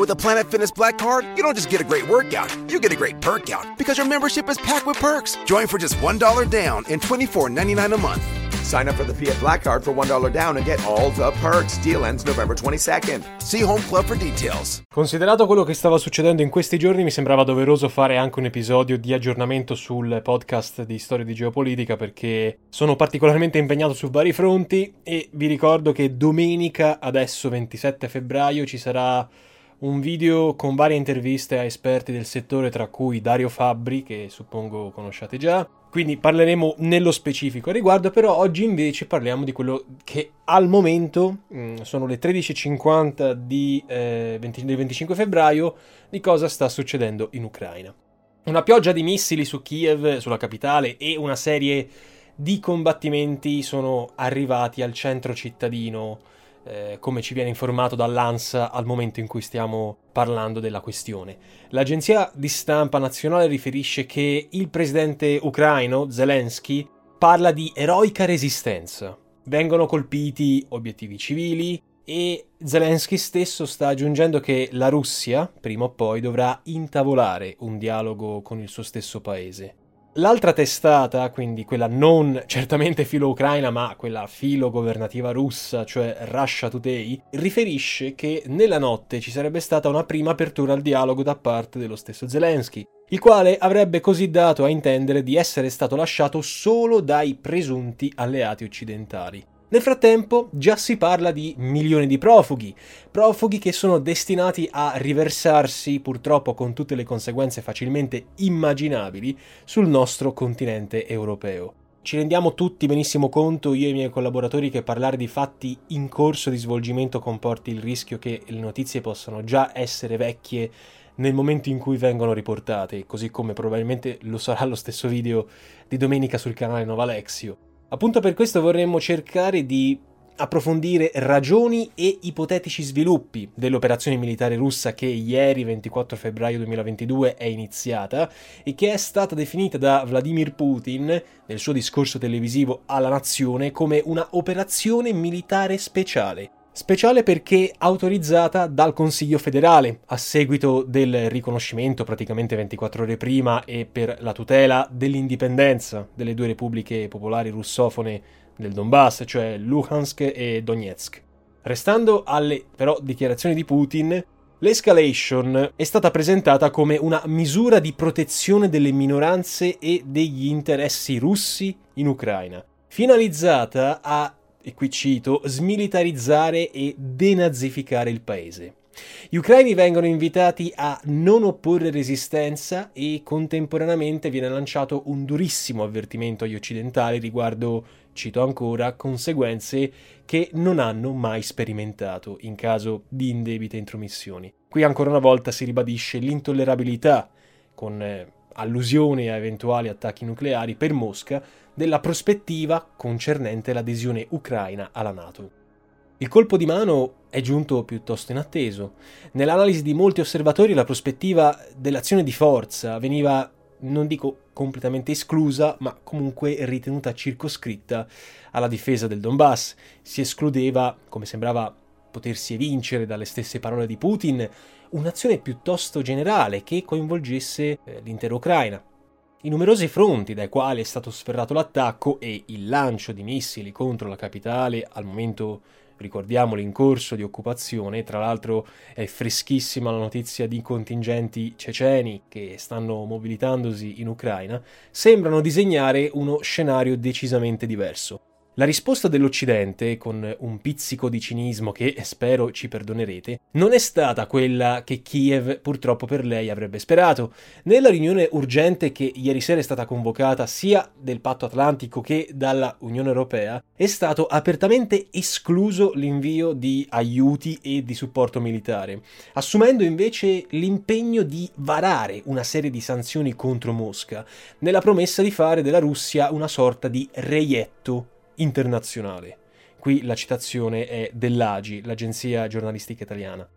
With a Planet Fitness Black Card, you don't just get a great workout, you get a great perk out because your membership is packed with perks. Join for just $1 down and $24.99 a month. Sign up for the Fiat Black Card for $1 down and get all the perks. Deal ends November 22nd. See Home Club for details. Considerato quello che stava succedendo in questi giorni, mi sembrava doveroso fare anche un episodio di aggiornamento sul podcast di storia di geopolitica perché sono particolarmente impegnato su vari fronti e vi ricordo che domenica, adesso 27 febbraio, ci sarà un video con varie interviste a esperti del settore, tra cui Dario Fabbri, che suppongo conosciate già. Quindi parleremo nello specifico a riguardo, però oggi invece parliamo di quello che al momento mh, mm, sono le 13.50 di, eh, 20, del 25 febbraio, di cosa sta succedendo in Ucraina. Una pioggia di missili su Kiev, sulla capitale, e una serie di combattimenti sono arrivati al centro cittadino eh, come ci viene informato dall'ANSA al momento in cui stiamo parlando della questione. L'agenzia di stampa nazionale riferisce che il presidente ucraino Zelensky parla di eroica resistenza. Vengono colpiti obiettivi civili e Zelensky stesso sta aggiungendo che la Russia, prima o poi, dovrà intavolare un dialogo con il suo stesso paese. L'altra testata, quindi quella non certamente filo-ucraina, ma quella filo-governativa russa, cioè Russia Today, riferisce che nella notte ci sarebbe stata una prima apertura al dialogo da parte dello stesso Zelensky, il quale avrebbe così dato a intendere di essere stato lasciato solo dai presunti alleati occidentali. Nel frattempo già si parla di milioni di profughi, profughi che sono destinati a riversarsi, purtroppo con tutte le conseguenze facilmente immaginabili, sul nostro continente europeo. Ci rendiamo tutti benissimo conto, io e i miei collaboratori, che parlare di fatti in corso di svolgimento comporti il rischio che le notizie possano già essere vecchie nel momento in cui vengono riportate, così come probabilmente lo sarà lo stesso video di domenica sul canale Nova Alexio. Appunto per questo vorremmo cercare di approfondire ragioni e ipotetici sviluppi dell'operazione militare russa che ieri 24 febbraio 2022 è iniziata e che è stata definita da Vladimir Putin nel suo discorso televisivo alla nazione come una operazione militare speciale Speciale perché autorizzata dal Consiglio federale a seguito del riconoscimento praticamente 24 ore prima e per la tutela dell'indipendenza delle due repubbliche popolari russofone del Donbass, cioè Luhansk e Donetsk. Restando alle però dichiarazioni di Putin, l'escalation è stata presentata come una misura di protezione delle minoranze e degli interessi russi in Ucraina, finalizzata a e qui cito, smilitarizzare e denazificare il paese. Gli ucraini vengono invitati a non opporre resistenza e contemporaneamente viene lanciato un durissimo avvertimento agli occidentali riguardo, cito ancora, conseguenze che non hanno mai sperimentato in caso di indebite intromissioni. Qui ancora una volta si ribadisce l'intollerabilità, con eh, allusione a eventuali attacchi nucleari per Mosca, della prospettiva concernente l'adesione ucraina alla Nato. Il colpo di mano è giunto piuttosto inatteso. Nell'analisi di molti osservatori la prospettiva dell'azione di forza veniva, non dico completamente esclusa, ma comunque ritenuta circoscritta alla difesa del Donbass. Si escludeva, come sembrava potersi evincere dalle stesse parole di Putin, un'azione piuttosto generale che coinvolgesse eh, l'intera Ucraina. I numerosi fronti dai quali è stato sferrato l'attacco e il lancio di missili contro la capitale, al momento ricordiamolo in corso di occupazione, tra l'altro è freschissima la notizia di contingenti ceceni che stanno mobilitandosi in Ucraina, sembrano disegnare uno scenario decisamente diverso. La risposta dell'Occidente, con un pizzico di cinismo che spero ci perdonerete, non è stata quella che Kiev purtroppo per lei avrebbe sperato. Nella riunione urgente che ieri sera è stata convocata sia del Patto Atlantico che dalla Unione Europea, è stato apertamente escluso l'invio di aiuti e di supporto militare, assumendo invece l'impegno di varare una serie di sanzioni contro Mosca, nella promessa di fare della Russia una sorta di reietto internazionale. Qui la citazione è dell'AGI, l'agenzia giornalistica italiana.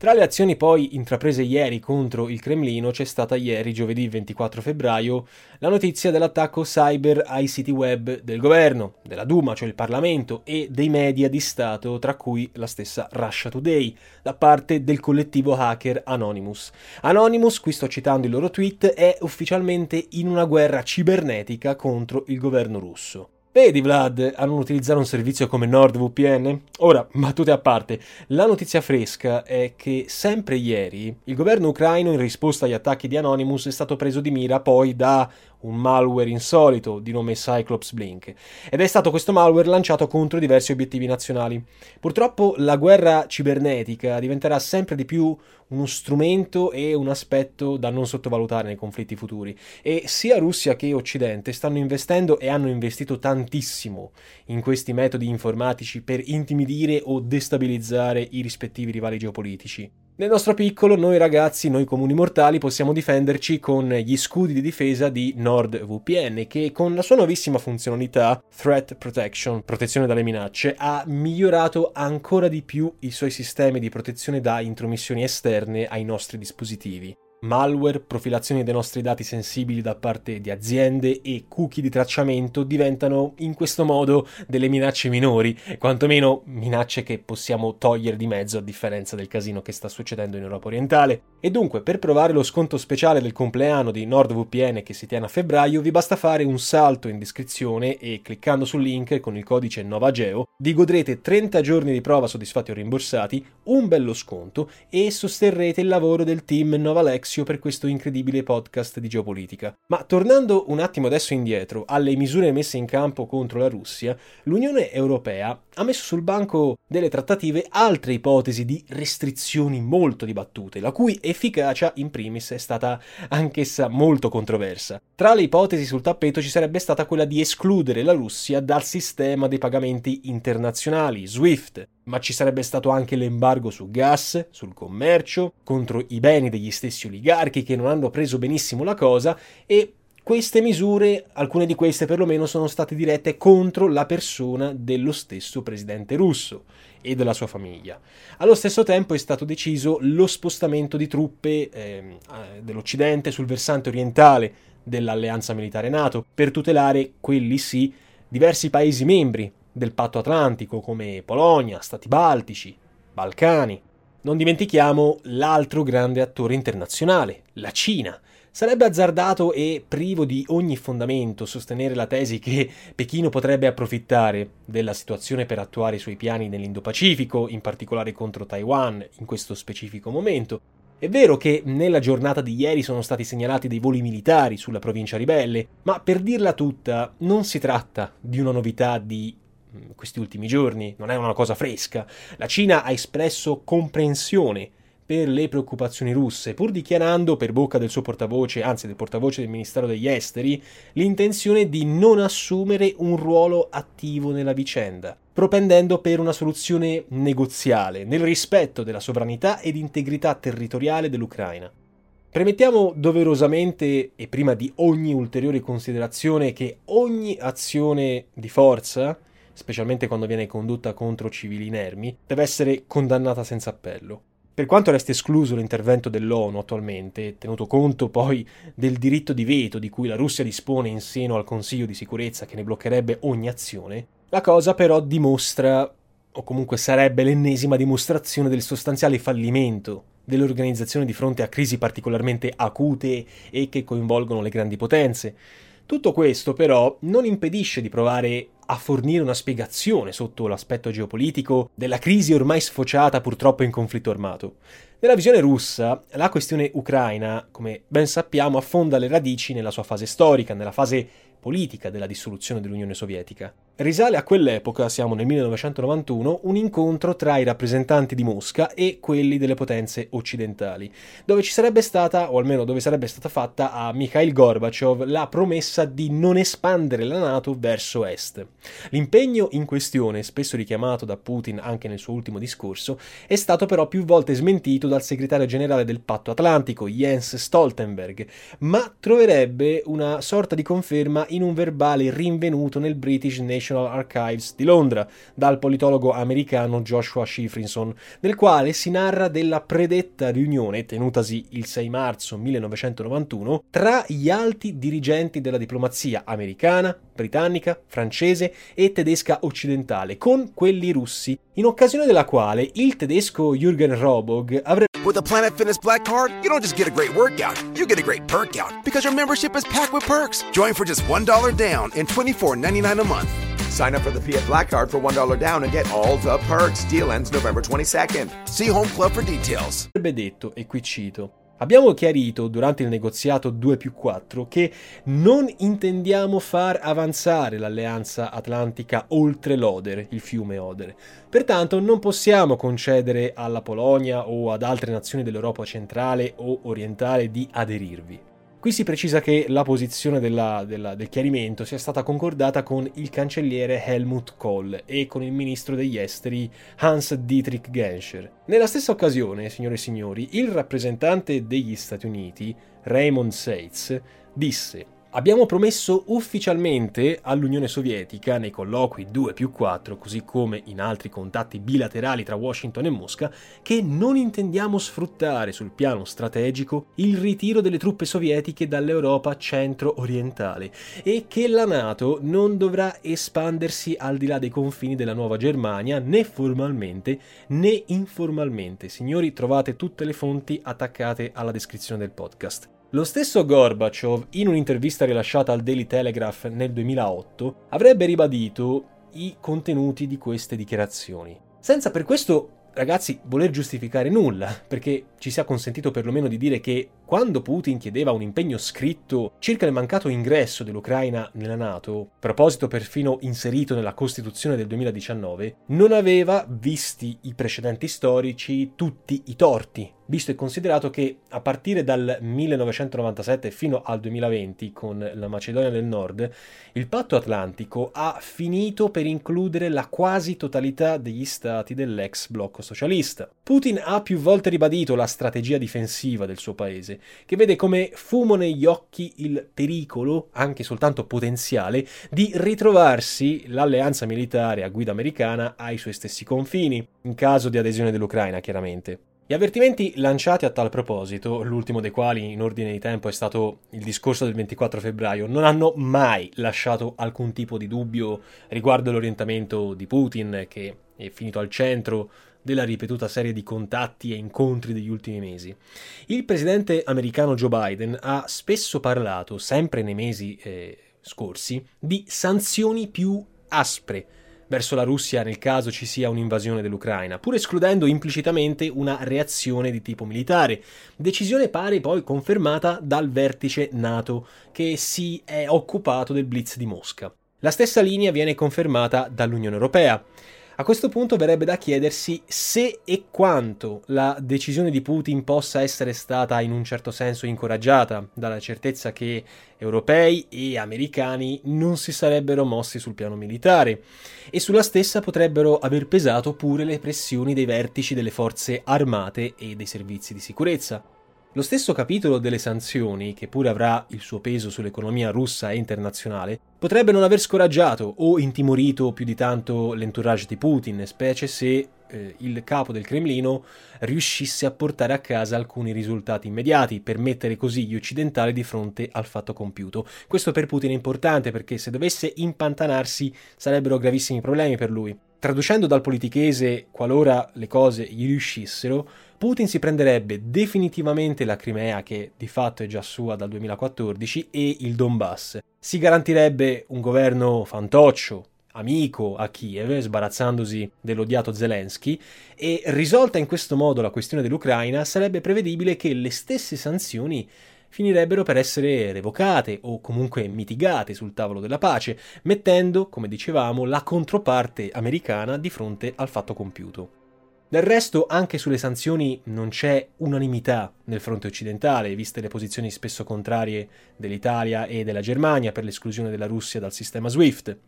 Tra le azioni poi intraprese ieri contro il Cremlino c'è stata ieri, giovedì 24 febbraio, la notizia dell'attacco cyber ai siti web del governo, della Duma, cioè il Parlamento, e dei media di Stato, tra cui la stessa Russia Today, da parte del collettivo hacker Anonymous. Anonymous, qui sto citando il loro tweet, è ufficialmente in una guerra cibernetica contro il governo russo. Vedi Vlad, a non utilizzare un servizio come NordVPN? Ora, battute a parte, la notizia fresca è che sempre ieri il governo ucraino in risposta agli attacchi di Anonymous è stato preso di mira poi da un malware insolito di nome Cyclops Blink, ed è stato questo malware lanciato contro diversi obiettivi nazionali. Purtroppo la guerra cibernetica diventerà sempre di più uno strumento e un aspetto da non sottovalutare nei conflitti futuri e sia Russia che Occidente stanno investendo e hanno investito tantissimo in questi metodi informatici per intimidire o destabilizzare i rispettivi rivali geopolitici. Nel nostro piccolo, noi ragazzi, noi comuni mortali, possiamo difenderci con gli scudi di difesa di NordVPN, che con la sua nuovissima funzionalità Threat Protection, protezione dalle minacce, ha migliorato ancora di più i suoi sistemi di protezione da intromissioni esterne ai nostri dispositivi malware, profilazioni dei nostri dati sensibili da parte di aziende e cookie di tracciamento diventano in questo modo delle minacce minori, quantomeno minacce che possiamo togliere di mezzo a differenza del casino che sta succedendo in Europa orientale. E dunque, per provare lo sconto speciale del compleanno di NordVPN che si tiene a febbraio, vi basta fare un salto in descrizione e cliccando sul link con il codice NOVAGEO vi godrete 30 giorni di prova soddisfatti o rimborsati, un bello sconto e sosterrete il lavoro del team Novalex Alessio per questo incredibile podcast di geopolitica. Ma tornando un attimo adesso indietro alle misure messe in campo contro la Russia, l'Unione Europea ha messo sul banco delle trattative altre ipotesi di restrizioni molto dibattute, la cui efficacia in primis è stata anch'essa molto controversa. Tra le ipotesi sul tappeto ci sarebbe stata quella di escludere la Russia dal sistema dei pagamenti internazionali, SWIFT, ma ci sarebbe stato anche l'embargo su gas, sul commercio, contro i beni degli stessi oligarchi che non hanno preso benissimo la cosa e queste misure, alcune di queste perlomeno, sono state dirette contro la persona dello stesso presidente russo e della sua famiglia. Allo stesso tempo è stato deciso lo spostamento di truppe eh, dell'Occidente sul versante orientale dell'alleanza militare NATO per tutelare quelli sì diversi paesi membri del patto atlantico come Polonia, Stati Baltici, Balcani. Non dimentichiamo l'altro grande attore internazionale, la Cina. Sarebbe azzardato e privo di ogni fondamento sostenere la tesi che Pechino potrebbe approfittare della situazione per attuare i suoi piani nell'Indo-Pacifico, in particolare contro Taiwan in questo specifico momento. È vero che nella giornata di ieri sono stati segnalati dei voli militari sulla provincia ribelle, ma per dirla tutta non si tratta di una novità di questi ultimi giorni, non è una cosa fresca. La Cina ha espresso comprensione per le preoccupazioni russe, pur dichiarando per bocca del suo portavoce, anzi del portavoce del Ministero degli Esteri, l'intenzione di non assumere un ruolo attivo nella vicenda, propendendo per una soluzione negoziale, nel rispetto della sovranità ed integrità territoriale dell'Ucraina. Premettiamo doverosamente e prima di ogni ulteriore considerazione che ogni azione di forza specialmente quando viene condotta contro civili inermi, deve essere condannata senza appello. Per quanto resti escluso l'intervento dell'ONU attualmente, tenuto conto poi del diritto di veto di cui la Russia dispone in seno al Consiglio di sicurezza che ne bloccherebbe ogni azione, la cosa però dimostra, o comunque sarebbe l'ennesima dimostrazione del sostanziale fallimento dell'organizzazione di fronte a crisi particolarmente acute e che coinvolgono le grandi potenze. Tutto questo però non impedisce di provare a fornire una spiegazione sotto l'aspetto geopolitico della crisi ormai sfociata purtroppo in conflitto armato. Nella visione russa, la questione ucraina, come ben sappiamo, affonda le radici nella sua fase storica, nella fase politica della dissoluzione dell'Unione Sovietica. Risale a quell'epoca, siamo nel 1991, un incontro tra i rappresentanti di Mosca e quelli delle potenze occidentali, dove ci sarebbe stata, o almeno dove sarebbe stata fatta a Mikhail Gorbachev la promessa di non espandere la NATO verso est. L'impegno in questione, spesso richiamato da Putin anche nel suo ultimo discorso, è stato però più volte smentito dal segretario generale del Patto Atlantico, Jens Stoltenberg, ma troverebbe una sorta di conferma in un verbale rinvenuto nel British National National Archives di Londra dal politologo americano Joshua Shifrinson, nel quale si narra della predetta riunione tenutasi il 6 marzo 1991 tra gli alti dirigenti della diplomazia americana, britannica, francese e tedesca occidentale con quelli russi, in occasione della quale il tedesco Jürgen Robog avrebbe With a Planet Fitness Black Card, you don't just get a great workout, you get a great perk out because your membership is packed with perks. Join for just $1 down and $24.99 a month. Sign up for the Fiat Black Card for $1 down and get all the perks. Deal ends November 22nd. See Home Club for details. detto, e qui cito, Abbiamo chiarito durante il negoziato 2 più 4 che non intendiamo far avanzare l'alleanza atlantica oltre l'Oder, il fiume Oder. Pertanto non possiamo concedere alla Polonia o ad altre nazioni dell'Europa centrale o orientale di aderirvi. Qui si precisa che la posizione della, della, del chiarimento sia stata concordata con il cancelliere Helmut Kohl e con il ministro degli esteri Hans Dietrich Genscher. Nella stessa occasione, signore e signori, il rappresentante degli Stati Uniti, Raymond Seitz, disse Abbiamo promesso ufficialmente all'Unione Sovietica, nei colloqui 2 più 4, così come in altri contatti bilaterali tra Washington e Mosca, che non intendiamo sfruttare sul piano strategico il ritiro delle truppe sovietiche dall'Europa centro-orientale e che la Nato non dovrà espandersi al di là dei confini della Nuova Germania né formalmente né informalmente. Signori, trovate tutte le fonti attaccate alla descrizione del podcast. Lo stesso Gorbachev, in un'intervista rilasciata al Daily Telegraph nel 2008, avrebbe ribadito i contenuti di queste dichiarazioni. Senza per questo ragazzi, voler giustificare nulla, perché ci sia consentito perlomeno di dire che quando Putin chiedeva un impegno scritto circa il mancato ingresso dell'Ucraina nella Nato, proposito perfino inserito nella Costituzione del 2019, non aveva, visti i precedenti storici, tutti i torti, visto e considerato che a partire dal 1997 fino al 2020, con la Macedonia del Nord, il patto atlantico ha finito per includere la quasi totalità degli stati dell'ex blocco socialista. Putin ha più volte ribadito la strategia difensiva del suo paese, che vede come fumo negli occhi il pericolo, anche soltanto potenziale, di ritrovarsi l'alleanza militare a guida americana ai suoi stessi confini, in caso di adesione dell'Ucraina, chiaramente. Gli avvertimenti lanciati a tal proposito, l'ultimo dei quali in ordine di tempo è stato il discorso del 24 febbraio, non hanno mai lasciato alcun tipo di dubbio riguardo l'orientamento di Putin, che è finito al centro della ripetuta serie di contatti e incontri degli ultimi mesi. Il presidente americano Joe Biden ha spesso parlato, sempre nei mesi eh, scorsi, di sanzioni più aspre verso la Russia nel caso ci sia un'invasione dell'Ucraina, pur escludendo implicitamente una reazione di tipo militare. Decisione pare poi confermata dal vertice NATO che si è occupato del blitz di Mosca. La stessa linea viene confermata dall'Unione Europea. A questo punto verrebbe da chiedersi se e quanto la decisione di Putin possa essere stata in un certo senso incoraggiata dalla certezza che europei e americani non si sarebbero mossi sul piano militare e sulla stessa potrebbero aver pesato pure le pressioni dei vertici delle forze armate e dei servizi di sicurezza. Lo stesso capitolo delle sanzioni, che pure avrà il suo peso sull'economia russa e internazionale, potrebbe non aver scoraggiato o intimorito più di tanto l'entourage di Putin, specie se eh, il capo del Cremlino riuscisse a portare a casa alcuni risultati immediati, per mettere così gli occidentali di fronte al fatto compiuto. Questo per Putin è importante perché se dovesse impantanarsi sarebbero gravissimi problemi per lui. Traducendo dal politichese, qualora le cose gli riuscissero, Putin si prenderebbe definitivamente la Crimea, che di fatto è già sua dal 2014, e il Donbass. Si garantirebbe un governo fantoccio, amico a Kiev, sbarazzandosi dell'odiato Zelensky, e risolta in questo modo la questione dell'Ucraina, sarebbe prevedibile che le stesse sanzioni finirebbero per essere revocate o comunque mitigate sul tavolo della pace, mettendo, come dicevamo, la controparte americana di fronte al fatto compiuto. Del resto, anche sulle sanzioni non c'è unanimità nel fronte occidentale, viste le posizioni spesso contrarie dell'Italia e della Germania per l'esclusione della Russia dal sistema SWIFT.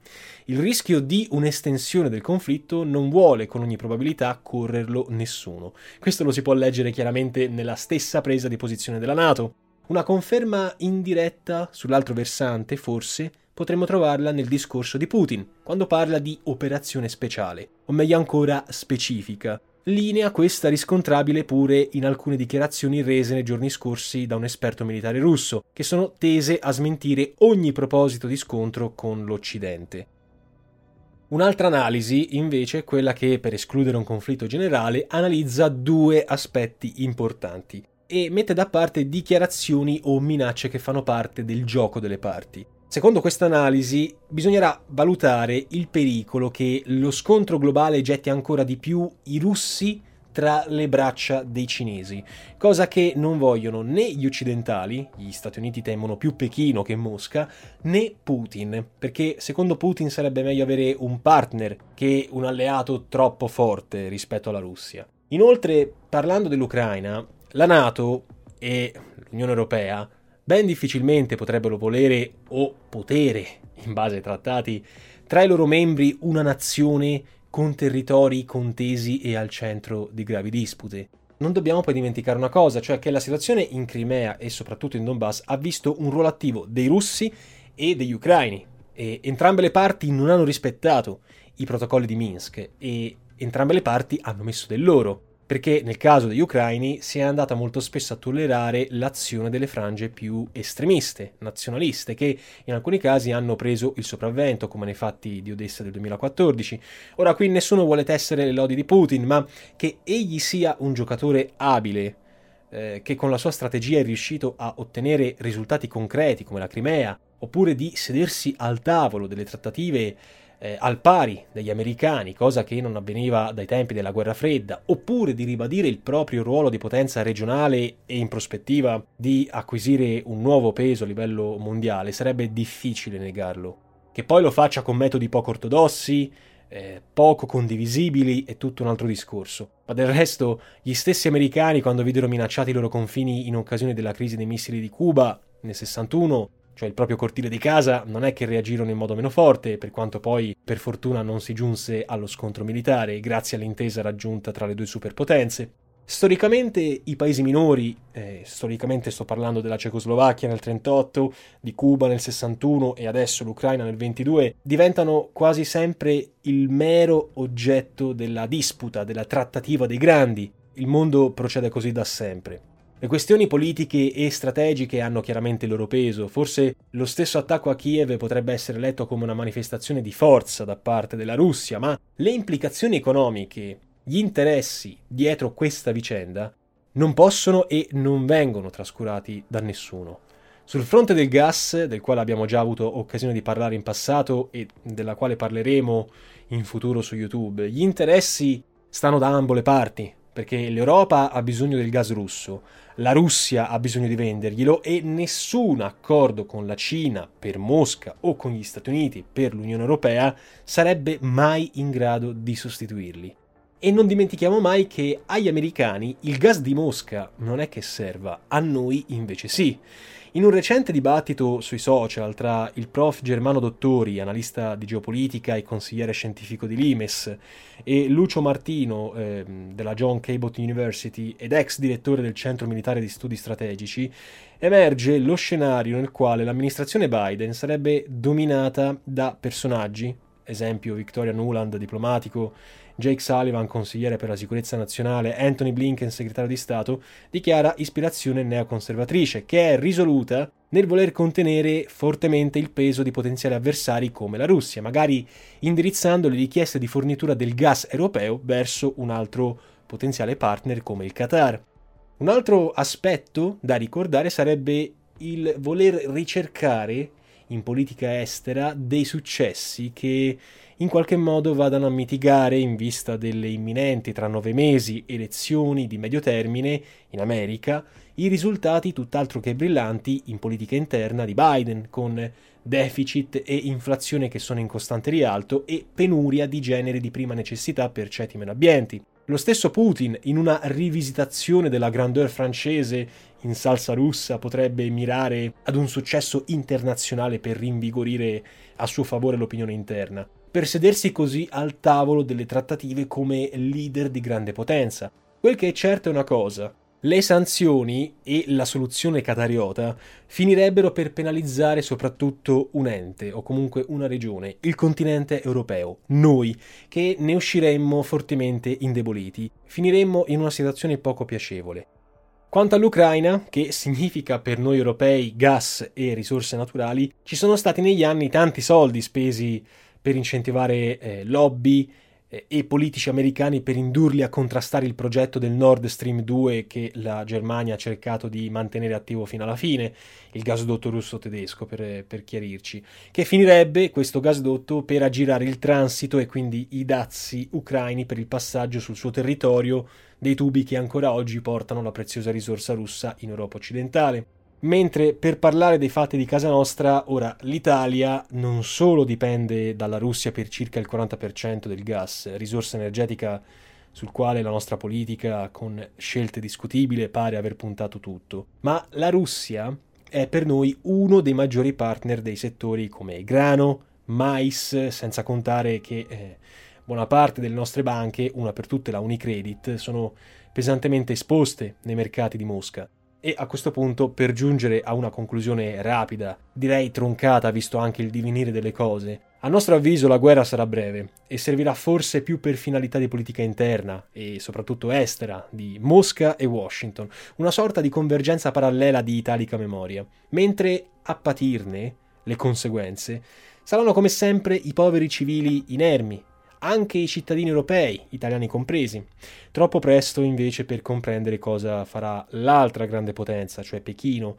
Il rischio di un'estensione del conflitto non vuole con ogni probabilità correrlo nessuno. Questo lo si può leggere chiaramente nella stessa presa di posizione della Nato. Una conferma indiretta sull'altro versante, forse, potremmo trovarla nel discorso di Putin, quando parla di operazione speciale, o meglio ancora specifica, Linea questa riscontrabile pure in alcune dichiarazioni rese nei giorni scorsi da un esperto militare russo, che sono tese a smentire ogni proposito di scontro con l'Occidente. Un'altra analisi, invece, è quella che, per escludere un conflitto generale, analizza due aspetti importanti e mette da parte dichiarazioni o minacce che fanno parte del gioco delle parti. Secondo questa analisi bisognerà valutare il pericolo che lo scontro globale getti ancora di più i russi tra le braccia dei cinesi, cosa che non vogliono né gli occidentali, gli Stati Uniti temono più Pechino che Mosca, né Putin, perché secondo Putin sarebbe meglio avere un partner che un alleato troppo forte rispetto alla Russia. Inoltre, parlando dell'Ucraina, la Nato e l'Unione Europea ben difficilmente potrebbero volere o potere, in base ai trattati, tra i loro membri una nazione con territori contesi e al centro di gravi dispute. Non dobbiamo poi dimenticare una cosa, cioè che la situazione in Crimea e soprattutto in Donbass ha visto un ruolo attivo dei russi e degli ucraini e entrambe le parti non hanno rispettato i protocolli di Minsk e entrambe le parti hanno messo del loro perché nel caso degli ucraini si è andata molto spesso a tollerare l'azione delle frange più estremiste, nazionaliste, che in alcuni casi hanno preso il sopravvento, come nei fatti di Odessa del 2014. Ora qui nessuno vuole tessere le lodi di Putin, ma che egli sia un giocatore abile, eh, che con la sua strategia è riuscito a ottenere risultati concreti come la Crimea, oppure di sedersi al tavolo delle trattative eh, al pari degli americani, cosa che non avveniva dai tempi della guerra fredda, oppure di ribadire il proprio ruolo di potenza regionale e in prospettiva di acquisire un nuovo peso a livello mondiale, sarebbe difficile negarlo. Che poi lo faccia con metodi poco ortodossi, eh, poco condivisibili è tutto un altro discorso. Ma del resto, gli stessi americani, quando videro minacciati i loro confini in occasione della crisi dei missili di Cuba nel 61, cioè il proprio cortile di casa, non è che reagirono in modo meno forte, per quanto poi per fortuna non si giunse allo scontro militare grazie all'intesa raggiunta tra le due superpotenze. Storicamente i paesi minori, eh, storicamente sto parlando della Cecoslovacchia nel 38, di Cuba nel 61 e adesso l'Ucraina nel 22, diventano quasi sempre il mero oggetto della disputa, della trattativa dei grandi. Il mondo procede così da sempre. Le questioni politiche e strategiche hanno chiaramente il loro peso, forse lo stesso attacco a Kiev potrebbe essere letto come una manifestazione di forza da parte della Russia, ma le implicazioni economiche, gli interessi dietro questa vicenda non possono e non vengono trascurati da nessuno. Sul fronte del gas, del quale abbiamo già avuto occasione di parlare in passato e della quale parleremo in futuro su YouTube, gli interessi stanno da ambo le parti, perché l'Europa ha bisogno del gas russo, la Russia ha bisogno di venderglielo e nessun accordo con la Cina per Mosca o con gli Stati Uniti per l'Unione Europea sarebbe mai in grado di sostituirli. E non dimentichiamo mai che agli americani il gas di Mosca non è che serva, a noi invece sì. In un recente dibattito sui social tra il prof Germano Dottori, analista di geopolitica e consigliere scientifico di Limes, e Lucio Martino eh, della John Cabot University ed ex direttore del Centro Militare di Studi Strategici, emerge lo scenario nel quale l'amministrazione Biden sarebbe dominata da personaggi, esempio Victoria Nuland, diplomatico, Jake Sullivan, consigliere per la sicurezza nazionale, Anthony Blinken, segretario di Stato, dichiara ispirazione neoconservatrice, che è risoluta nel voler contenere fortemente il peso di potenziali avversari come la Russia, magari indirizzando le richieste di fornitura del gas europeo verso un altro potenziale partner come il Qatar. Un altro aspetto da ricordare sarebbe il voler ricercare in politica estera dei successi che in qualche modo vadano a mitigare, in vista delle imminenti tra nove mesi elezioni di medio termine in America, i risultati tutt'altro che brillanti in politica interna di Biden, con deficit e inflazione che sono in costante rialto e penuria di generi di prima necessità per ceti meno abbienti. Lo stesso Putin, in una rivisitazione della grandeur francese in salsa russa, potrebbe mirare ad un successo internazionale per rinvigorire a suo favore l'opinione interna, per sedersi così al tavolo delle trattative come leader di grande potenza. Quel che è certo è una cosa, le sanzioni e la soluzione catariota finirebbero per penalizzare soprattutto un ente o comunque una regione, il continente europeo, noi, che ne usciremmo fortemente indeboliti, finiremmo in una situazione poco piacevole. Quanto all'Ucraina, che significa per noi europei gas e risorse naturali, ci sono stati negli anni tanti soldi spesi per incentivare eh, lobby, eh, e politici americani per indurli a contrastare il progetto del Nord Stream 2 che la Germania ha cercato di mantenere attivo fino alla fine, il gasdotto russo-tedesco per, per chiarirci, che finirebbe questo gasdotto per aggirare il transito e quindi i dazi ucraini per il passaggio sul suo territorio dei tubi che ancora oggi portano la preziosa risorsa russa in Europa occidentale. Mentre per parlare dei fatti di casa nostra, ora l'Italia non solo dipende dalla Russia per circa il 40% del gas, risorsa energetica sul quale la nostra politica, con scelte discutibili, pare aver puntato tutto, ma la Russia è per noi uno dei maggiori partner dei settori come grano, mais, senza contare che eh, buona parte delle nostre banche, una per tutte la Unicredit, sono pesantemente esposte nei mercati di Mosca. E a questo punto, per giungere a una conclusione rapida, direi troncata visto anche il divenire delle cose, a nostro avviso la guerra sarà breve e servirà forse più per finalità di politica interna e soprattutto estera di Mosca e Washington, una sorta di convergenza parallela di italica memoria, mentre a patirne le conseguenze saranno come sempre i poveri civili inermi anche i cittadini europei, italiani compresi. Troppo presto invece per comprendere cosa farà l'altra grande potenza, cioè Pechino.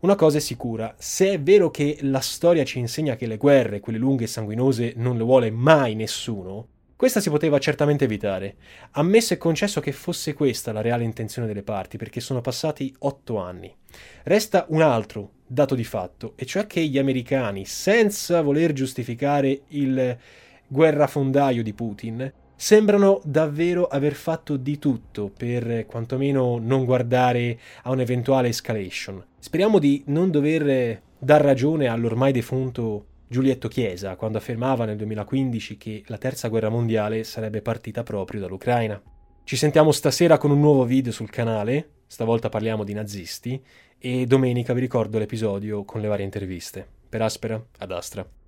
Una cosa è sicura, se è vero che la storia ci insegna che le guerre, quelle lunghe e sanguinose, non le vuole mai nessuno, questa si poteva certamente evitare, ammesso e concesso che fosse questa la reale intenzione delle parti, perché sono passati otto anni. Resta un altro dato di fatto, e cioè che gli americani, senza voler giustificare il guerrafondaio di Putin, sembrano davvero aver fatto di tutto per quantomeno non guardare a un'eventuale escalation. Speriamo di non dover dar ragione all'ormai defunto Giulietto Chiesa quando affermava nel 2015 che la terza guerra mondiale sarebbe partita proprio dall'Ucraina. Ci sentiamo stasera con un nuovo video sul canale, stavolta parliamo di nazisti, e domenica vi ricordo l'episodio con le varie interviste. Per Aspera, ad Astra.